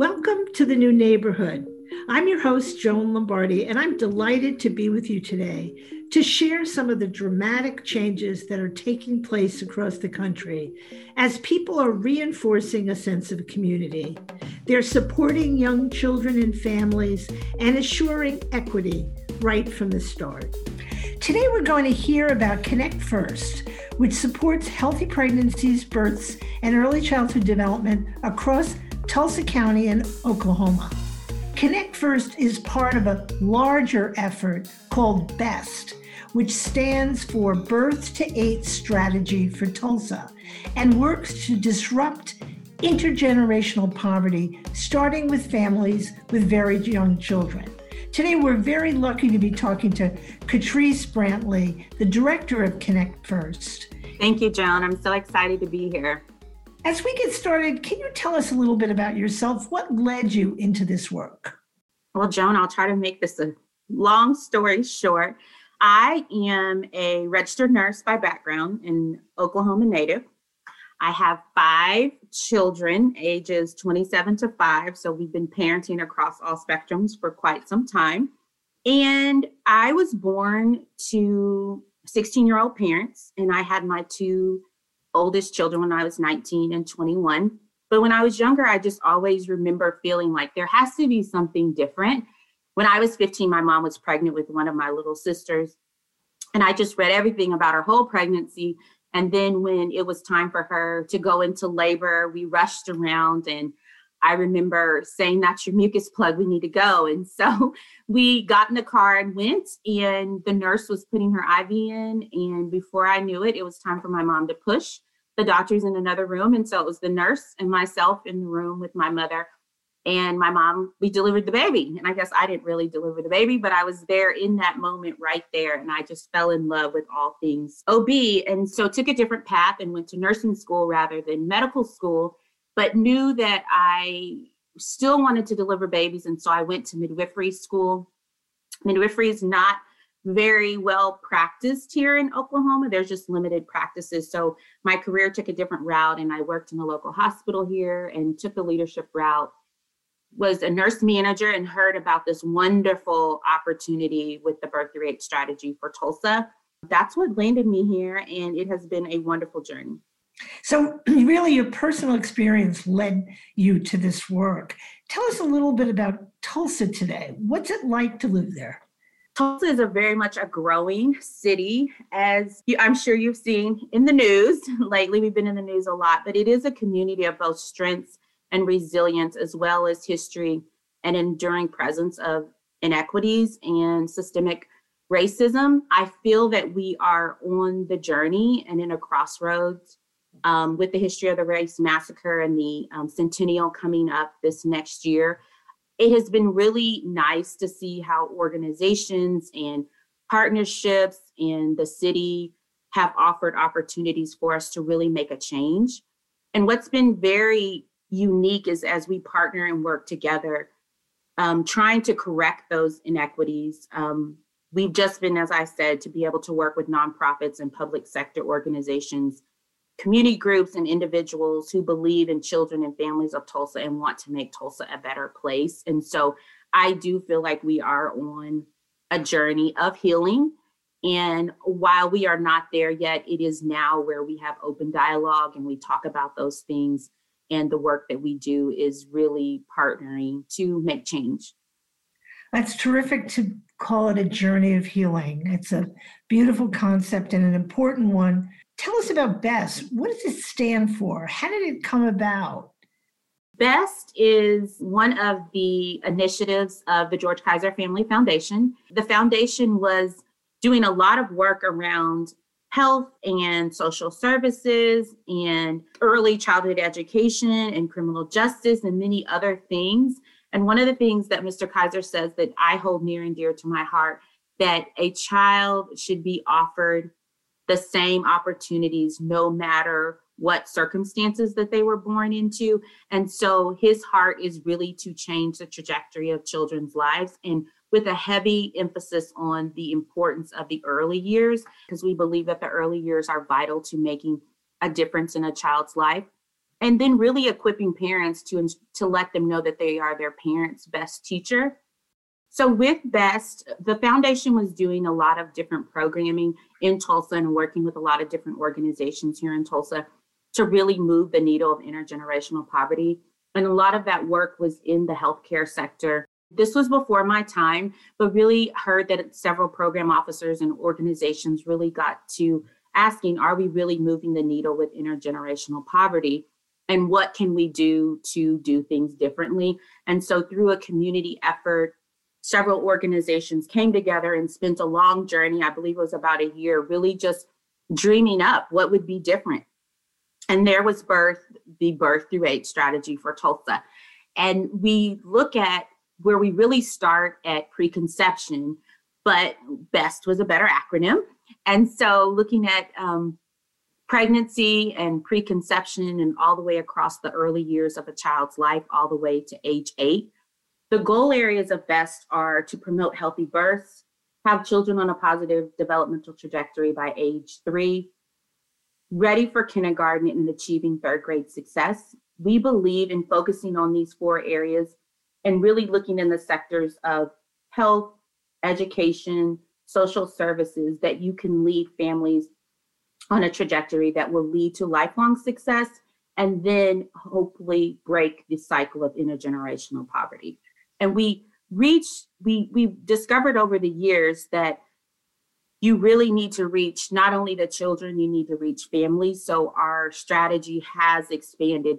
Welcome to the new neighborhood. I'm your host, Joan Lombardi, and I'm delighted to be with you today to share some of the dramatic changes that are taking place across the country as people are reinforcing a sense of community. They're supporting young children and families and assuring equity right from the start. Today, we're going to hear about Connect First, which supports healthy pregnancies, births, and early childhood development across Tulsa County and Oklahoma. Connect First is part of a larger effort called BEST, which stands for Birth to Eight Strategy for Tulsa and works to disrupt intergenerational poverty, starting with families with very young children. Today, we're very lucky to be talking to Catrice Brantley, the director of Connect First. Thank you, Joan. I'm so excited to be here. As we get started, can you tell us a little bit about yourself? What led you into this work? Well, Joan, I'll try to make this a long story short. I am a registered nurse by background and Oklahoma native. I have five children, ages 27 to 5. So we've been parenting across all spectrums for quite some time. And I was born to 16 year old parents, and I had my two oldest children when I was 19 and 21. But when I was younger, I just always remember feeling like there has to be something different. When I was 15, my mom was pregnant with one of my little sisters. And I just read everything about her whole pregnancy. And then when it was time for her to go into labor, we rushed around and I remember saying, That's your mucus plug, we need to go. And so we got in the car and went, and the nurse was putting her IV in. And before I knew it, it was time for my mom to push. The doctor's in another room. And so it was the nurse and myself in the room with my mother and my mom. We delivered the baby. And I guess I didn't really deliver the baby, but I was there in that moment right there. And I just fell in love with all things OB. And so took a different path and went to nursing school rather than medical school but knew that I still wanted to deliver babies. And so I went to midwifery school. Midwifery is not very well practiced here in Oklahoma. There's just limited practices. So my career took a different route and I worked in a local hospital here and took the leadership route. Was a nurse manager and heard about this wonderful opportunity with the birth eight strategy for Tulsa. That's what landed me here, and it has been a wonderful journey. So, really, your personal experience led you to this work. Tell us a little bit about Tulsa today. What's it like to live there? Tulsa is a very much a growing city, as you, I'm sure you've seen in the news lately. We've been in the news a lot, but it is a community of both strengths and resilience, as well as history and enduring presence of inequities and systemic racism. I feel that we are on the journey and in a crossroads um, with the history of the race massacre and the um, centennial coming up this next year, it has been really nice to see how organizations and partnerships in the city have offered opportunities for us to really make a change. And what's been very unique is as we partner and work together, um, trying to correct those inequities. Um, we've just been, as I said, to be able to work with nonprofits and public sector organizations community groups and individuals who believe in children and families of Tulsa and want to make Tulsa a better place. And so I do feel like we are on a journey of healing. And while we are not there yet, it is now where we have open dialogue and we talk about those things. And the work that we do is really partnering to make change. That's terrific to call it a journey of healing. It's a beautiful concept and an important one Tell us about BEST. What does it stand for? How did it come about? BEST is one of the initiatives of the George Kaiser Family Foundation. The foundation was doing a lot of work around health and social services and early childhood education and criminal justice and many other things. And one of the things that Mr. Kaiser says that I hold near and dear to my heart that a child should be offered the same opportunities no matter what circumstances that they were born into. And so his heart is really to change the trajectory of children's lives and with a heavy emphasis on the importance of the early years, because we believe that the early years are vital to making a difference in a child's life. and then really equipping parents to to let them know that they are their parents' best teacher. So with Best, the foundation was doing a lot of different programming in Tulsa and working with a lot of different organizations here in Tulsa to really move the needle of intergenerational poverty. And a lot of that work was in the healthcare sector. This was before my time, but really heard that several program officers and organizations really got to asking, are we really moving the needle with intergenerational poverty? And what can we do to do things differently? And so, through a community effort, several organizations came together and spent a long journey, I believe it was about a year, really just dreaming up what would be different. And there was birth, the birth through eight strategy for Tulsa. And we look at where we really start at preconception, but BEST was a better acronym. And so looking at um, pregnancy and preconception and all the way across the early years of a child's life, all the way to age eight. The goal areas of BEST are to promote healthy births, have children on a positive developmental trajectory by age three, ready for kindergarten and achieving third grade success. We believe in focusing on these four areas and really looking in the sectors of health, education, social services that you can lead families on a trajectory that will lead to lifelong success and then hopefully break the cycle of intergenerational poverty. And we reach, we we discovered over the years that you really need to reach not only the children, you need to reach families. So our strategy has expanded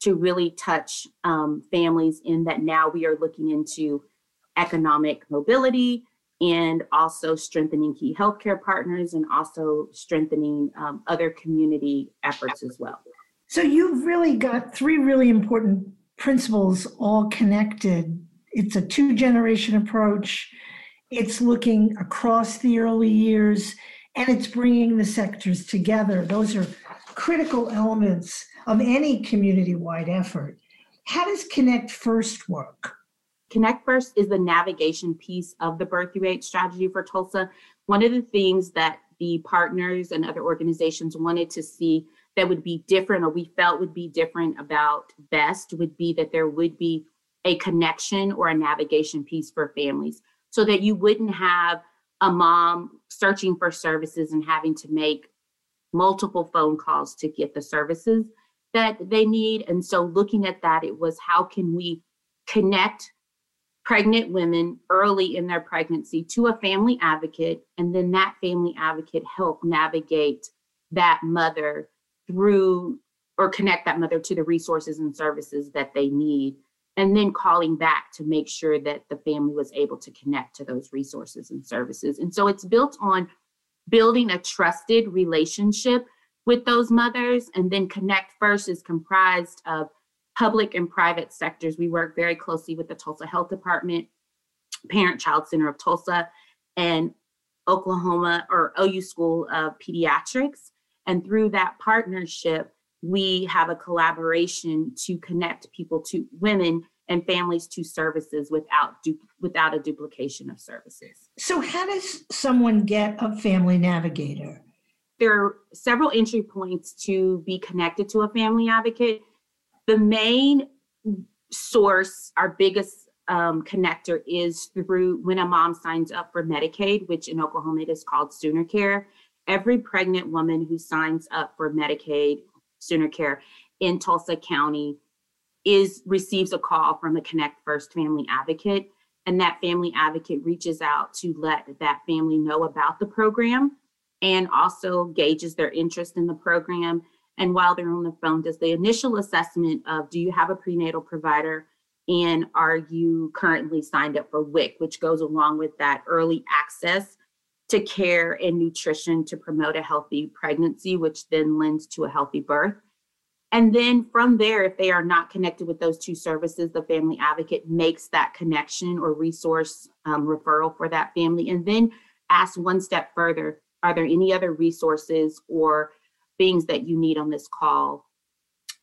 to really touch um, families in that now we are looking into economic mobility and also strengthening key healthcare partners and also strengthening um, other community efforts as well. So you've really got three really important principles all connected. It's a two generation approach, it's looking across the early years, and it's bringing the sectors together. Those are critical elements of any community wide effort. How does Connect First work? Connect First is the navigation piece of the birth eight strategy for Tulsa. One of the things that the partners and other organizations wanted to see that would be different or we felt would be different about BEST would be that there would be a connection or a navigation piece for families so that you wouldn't have a mom searching for services and having to make multiple phone calls to get the services that they need. And so looking at that, it was how can we connect pregnant women early in their pregnancy to a family advocate, and then that family advocate help navigate that mother through or connect that mother to the resources and services that they need and then calling back to make sure that the family was able to connect to those resources and services and so it's built on building a trusted relationship with those mothers. And then Connect First is comprised of public and private sectors. We work very closely with the Tulsa Health Department, Parent Child Center of Tulsa, and Oklahoma or OU School of Pediatrics. And through that partnership, we have a collaboration to connect people to women and families to services without du- without a duplication of services. So how does someone get a family navigator? there are several entry points to be connected to a family advocate. The main source, our biggest um, connector, is through when a mom signs up for Medicaid, which in Oklahoma it is called Sooner Care. Every pregnant woman who signs up for Medicaid, Sooner Care in Tulsa County is receives a call from a Connect First family advocate, and that family advocate reaches out to let that family know about the program and also gauges their interest in the program. And while they're on the phone, does the initial assessment of do you have a prenatal provider and are you currently signed up for WIC, which goes along with that early access to care and nutrition to promote a healthy pregnancy, which then lends to a healthy birth. And then from there, if they are not connected with those two services, the family advocate makes that connection or resource um, referral for that family. And then asks one step further are there any other resources or things that you need on this call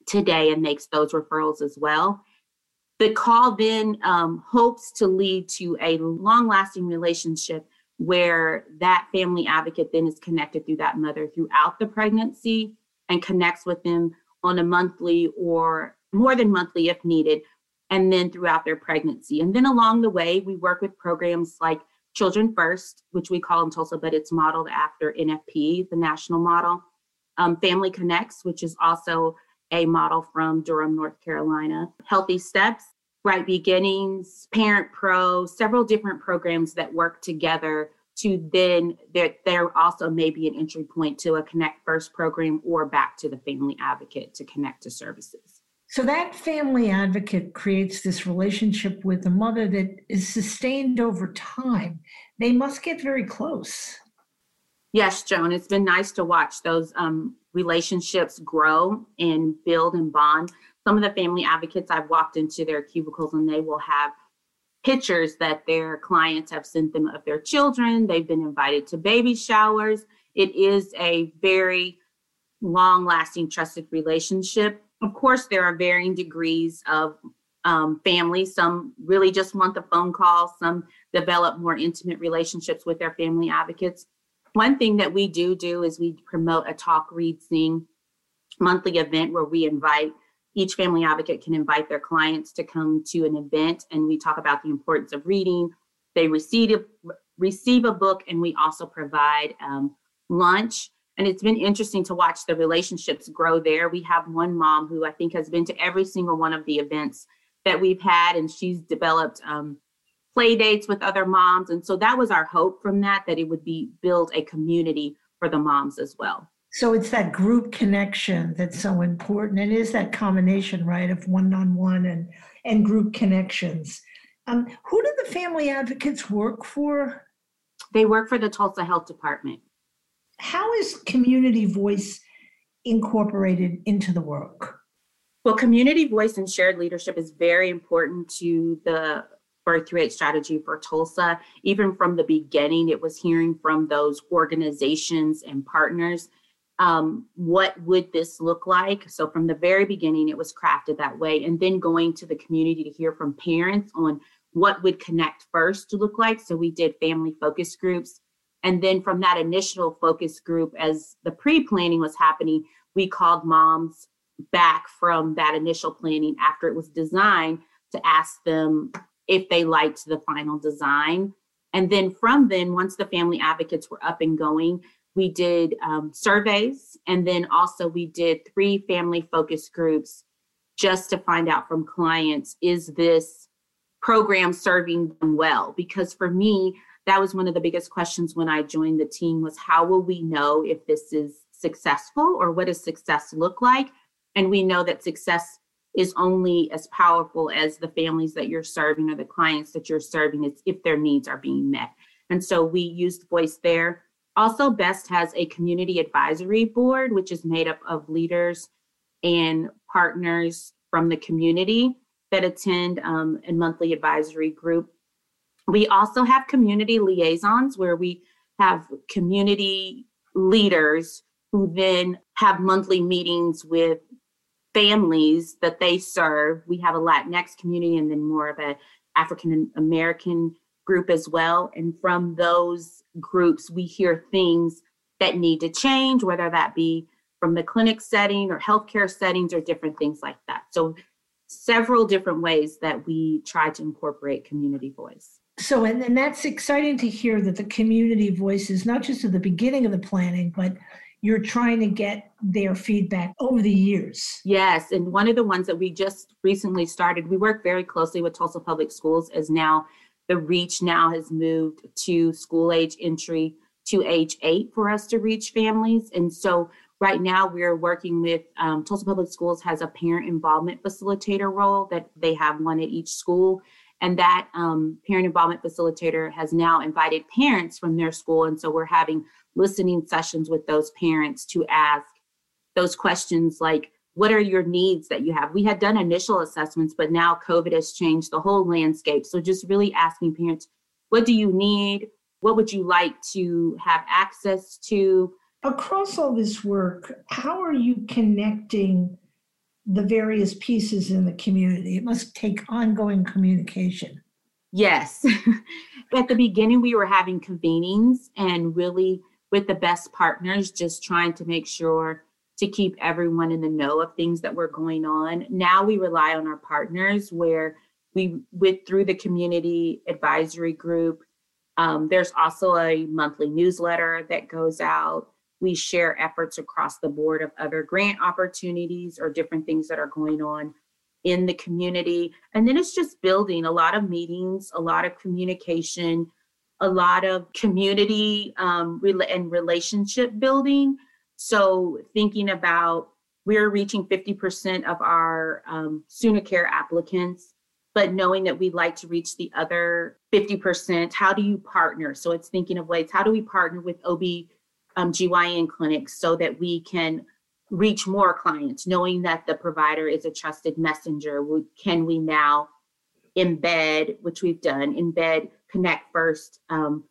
today and makes those referrals as well. The call then um, hopes to lead to a long lasting relationship where that family advocate then is connected through that mother throughout the pregnancy and connects with them on a monthly or more than monthly if needed, and then throughout their pregnancy. And then along the way, we work with programs like Children First, which we call in Tulsa, but it's modeled after NFP, the national model. Um, Family Connects, which is also a model from Durham, North Carolina. Healthy Steps, Bright Beginnings, Parent Pro, several different programs that work together to then there there also may be an entry point to a Connect First program or back to the family advocate to connect to services. So that family advocate creates this relationship with the mother that is sustained over time. They must get very close. Yes, Joan, it's been nice to watch those um, relationships grow and build and bond. Some of the family advocates I've walked into their cubicles and they will have pictures that their clients have sent them of their children. They've been invited to baby showers. It is a very long lasting, trusted relationship. Of course, there are varying degrees of um, family. Some really just want the phone call, some develop more intimate relationships with their family advocates. One thing that we do do is we promote a talk, read, sing monthly event where we invite each family advocate can invite their clients to come to an event and we talk about the importance of reading. They receive a, receive a book and we also provide um, lunch. And it's been interesting to watch the relationships grow there. We have one mom who I think has been to every single one of the events that we've had, and she's developed um, play dates with other moms. And so that was our hope from that, that it would be build a community for the moms as well. So it's that group connection that's so important. And it is that combination, right, of one-on-one and and group connections. Um, who do the family advocates work for? They work for the Tulsa Health Department. How is community voice incorporated into the work? Well, community voice and shared leadership is very important to the birth eight strategy for Tulsa. Even from the beginning, it was hearing from those organizations and partners um, what would this look like? So from the very beginning, it was crafted that way. And then going to the community to hear from parents on what would connect first to look like. So we did family focus groups. And then from that initial focus group, as the pre planning was happening, we called moms back from that initial planning after it was designed to ask them if they liked the final design. And then from then, once the family advocates were up and going, we did um, surveys and then also we did three family focus groups just to find out from clients is this program serving them well? Because for me that was one of the biggest questions when i joined the team was how will we know if this is successful or what does success look like? And we know that success is only as powerful as the families that you're serving or the clients that you're serving is if their needs are being met. And so we used voice there also, BEST has a community advisory board, which is made up of leaders and partners from the community that attend um, a monthly advisory group. We also have community liaisons where we have community leaders who then have monthly meetings with families that they serve. We have a Latinx community and then more of a African American group as well. And from those groups, we hear things that need to change, whether that be from the clinic setting or healthcare settings or different things like that. So, several different ways that we try to incorporate community voice. So, and, and that's exciting to hear that the community voice is not just at the beginning of the planning, but you're trying to get their feedback over the years. Yes. And one of the ones that we just recently started, we work very closely with Tulsa Public Schools, is now the reach now has moved to school age entry to age eight for us to reach families. And so right now we're working with um, Tulsa Public Schools has a parent involvement facilitator role that they have one at each school. And that um, parent involvement facilitator has now invited parents from their school. And so we're having listening sessions with those parents to ask those questions like, what are your needs that you have? We had done initial assessments, but now COVID has changed the whole landscape. So just really asking parents, what do you need? What would you like to have access to? Across all this work, how are you connecting the various pieces in the community? It must take ongoing communication. Yes. At the beginning, we were having convenings and really with the best partners, just trying to make sure to keep everyone in the know of things that were going on. Now we rely on our partners where we went through the community advisory group. Um, there's also a monthly newsletter that goes out. We share efforts across the board of other grant opportunities or different things that are going on in the community. And then it's just building a lot of meetings, a lot of communication, a lot of community um, and relationship building so thinking about we're reaching 50% of our um, Care applicants, but knowing that we'd like to reach the other 50%, how do you partner? So it's thinking of ways, how do we partner with OB um, GYN clinics so that we can reach more clients, knowing that the provider is a trusted messenger? Can we now embed, which we've done, embed Connect First um,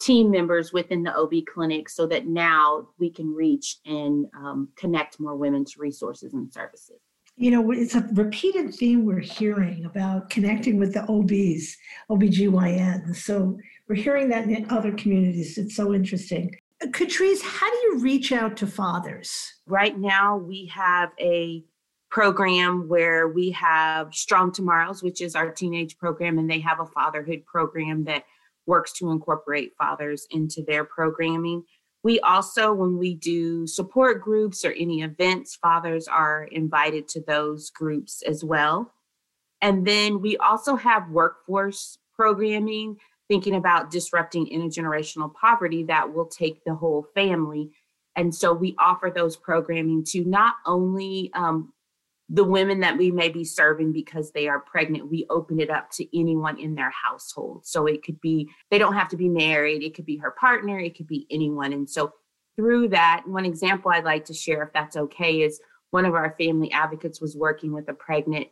team members within the OB clinic so that now we can reach and um, connect more women to resources and services. You know, it's a repeated theme we're hearing about connecting with the OBs, OBGYN. So we're hearing that in other communities. It's so interesting. Catrice, how do you reach out to fathers? Right now, we have a program where we have Strong Tomorrows, which is our teenage program, and they have a fatherhood program that works to incorporate fathers into their programming. We also, when we do support groups or any events, fathers are invited to those groups as well. And then we also have workforce programming, thinking about disrupting intergenerational poverty that will take the whole family. And so we offer those programming to not only um, the women that we may be serving because they are pregnant, we open it up to anyone in their household. So it could be, they don't have to be married, it could be her partner, it could be anyone. And so through that, one example I'd like to share, if that's okay, is one of our family advocates was working with a pregnant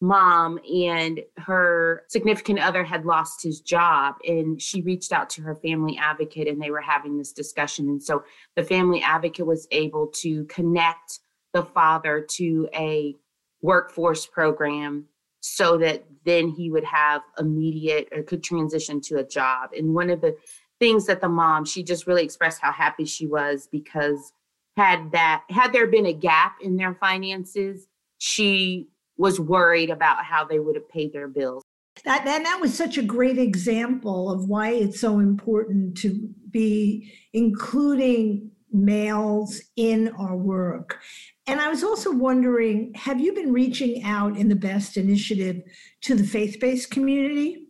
mom and her significant other had lost his job and she reached out to her family advocate and they were having this discussion and so the family advocate was able to connect the father to a workforce program so that then he would have immediate or could transition to a job. And one of the things that the mom, she just really expressed how happy she was because had that had there been a gap in their finances, she was worried about how they would have paid their bills. That, that that was such a great example of why it's so important to be including males in our work and I was also wondering have you been reaching out in the BEST initiative to the faith based community?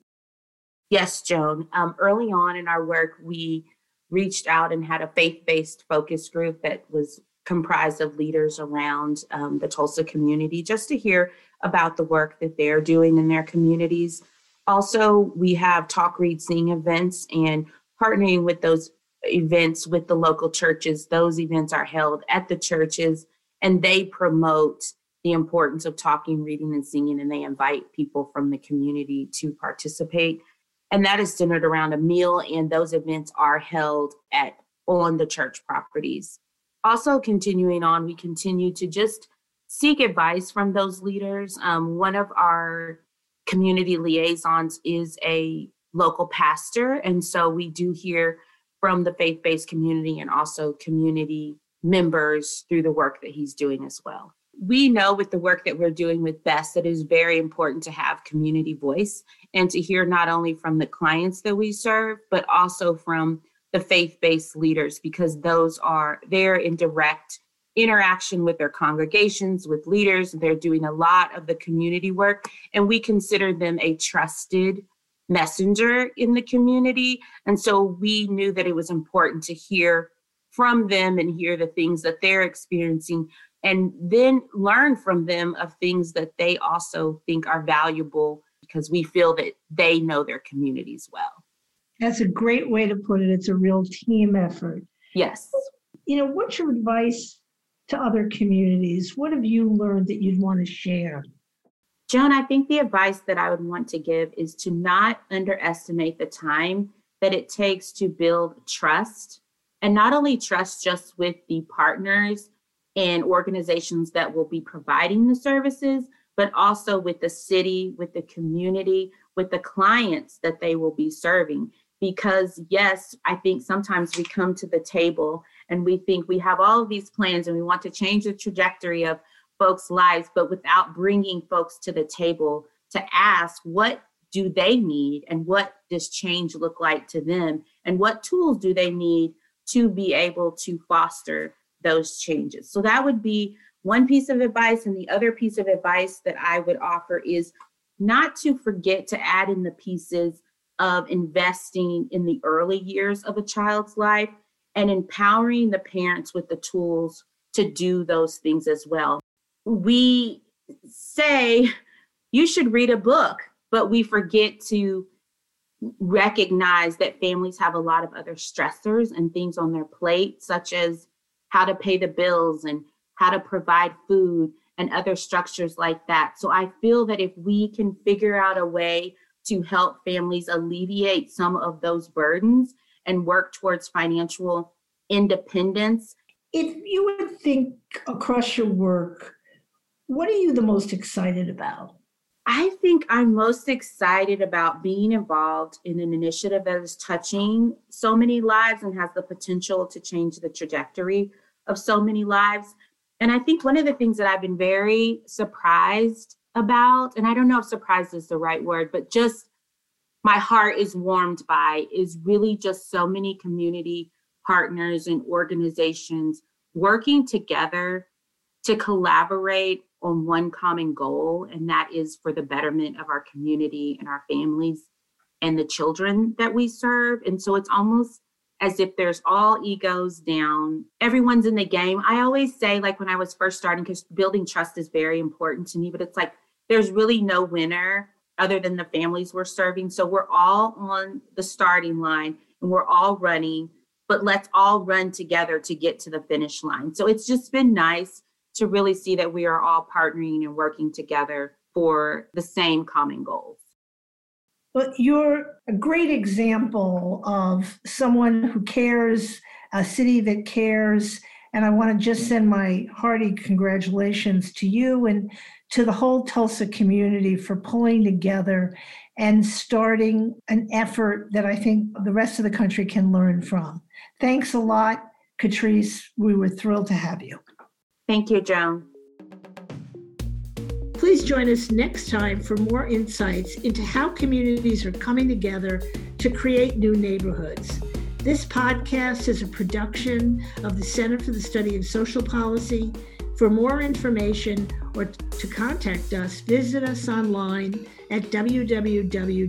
Yes, Joan. Um, early on in our work, we reached out and had a faith based focus group that was comprised of leaders around um, the Tulsa community just to hear about the work that they're doing in their communities. Also, we have talk, read, sing events and partnering with those events with the local churches. Those events are held at the churches and they promote the importance of talking, reading, and singing, and they invite people from the community to participate. And that is centered around a meal, and those events are held at on the church properties. Also, continuing on, we continue to just seek advice from those leaders. Um, one of our community liaisons is a local pastor, and so we do hear from the faith based community and also community members through the work that he's doing as well. We know with the work that we're doing with Best that it is very important to have community voice and to hear not only from the clients that we serve, but also from the faith based leaders, because those are, they're in direct interaction with their congregations, with leaders. They're doing a lot of the community work, and we consider them a trusted messenger in the community. And so we knew that it was important to hear from them and hear the things that they're experiencing and then learn from them of things that they also think are valuable because we feel that they know their communities well. That's a great way to put it. It's a real team effort. Yes. You know, what's your advice to other communities? What have you learned that you'd want to share? Joan, I think the advice that I would want to give is to not underestimate the time that it takes to build trust and not only trust just with the partners and organizations that will be providing the services, but also with the city, with the community, with the clients that they will be serving. Because, yes, I think sometimes we come to the table and we think we have all of these plans and we want to change the trajectory of folks' lives, but without bringing folks to the table to ask what do they need and what does change look like to them and what tools do they need to be able to foster those changes. So that would be one piece of advice. And the other piece of advice that I would offer is not to forget to add in the pieces of investing in the early years of a child's life and empowering the parents with the tools to do those things as well. We say you should read a book, but we forget to recognize that families have a lot of other stressors and things on their plate, such as how to pay the bills and how to provide food and other structures like that. So I feel that if we can figure out a way to help families alleviate some of those burdens and work towards financial independence. If you would think across your work, what are you the most excited about? I think I'm most excited about being involved in an initiative that is touching so many lives and has the potential to change the trajectory of so many lives. And I think one of the things that I've been very surprised about, and I don't know if surprised is the right word, but just my heart is warmed by is really just so many community partners and organizations working together to collaborate on one common goal, and that is for the betterment of our community and our families and the children that we serve. And so it's almost as if there's all egos down, everyone's in the game. I always say, like when I was first starting, because building trust is very important to me, but it's like there's really no winner other than the families we're serving. So we're all on the starting line and we're all running, but let's all run together to get to the finish line. So it's just been nice to really see that we are all partnering and working together for the same common goals. Well, you're a great example of someone who cares, a city that cares. And I want to just send my hearty congratulations to you and to the whole Tulsa community for pulling together and starting an effort that I think the rest of the country can learn from. Thanks a lot, Catrice. We were thrilled to have you. Thank you, Joan. Please join us next time for more insights into how communities are coming together to create new neighborhoods. This podcast is a production of the Center for the Study of Social Policy. For more information or to contact us, visit us online at www.cssp.org.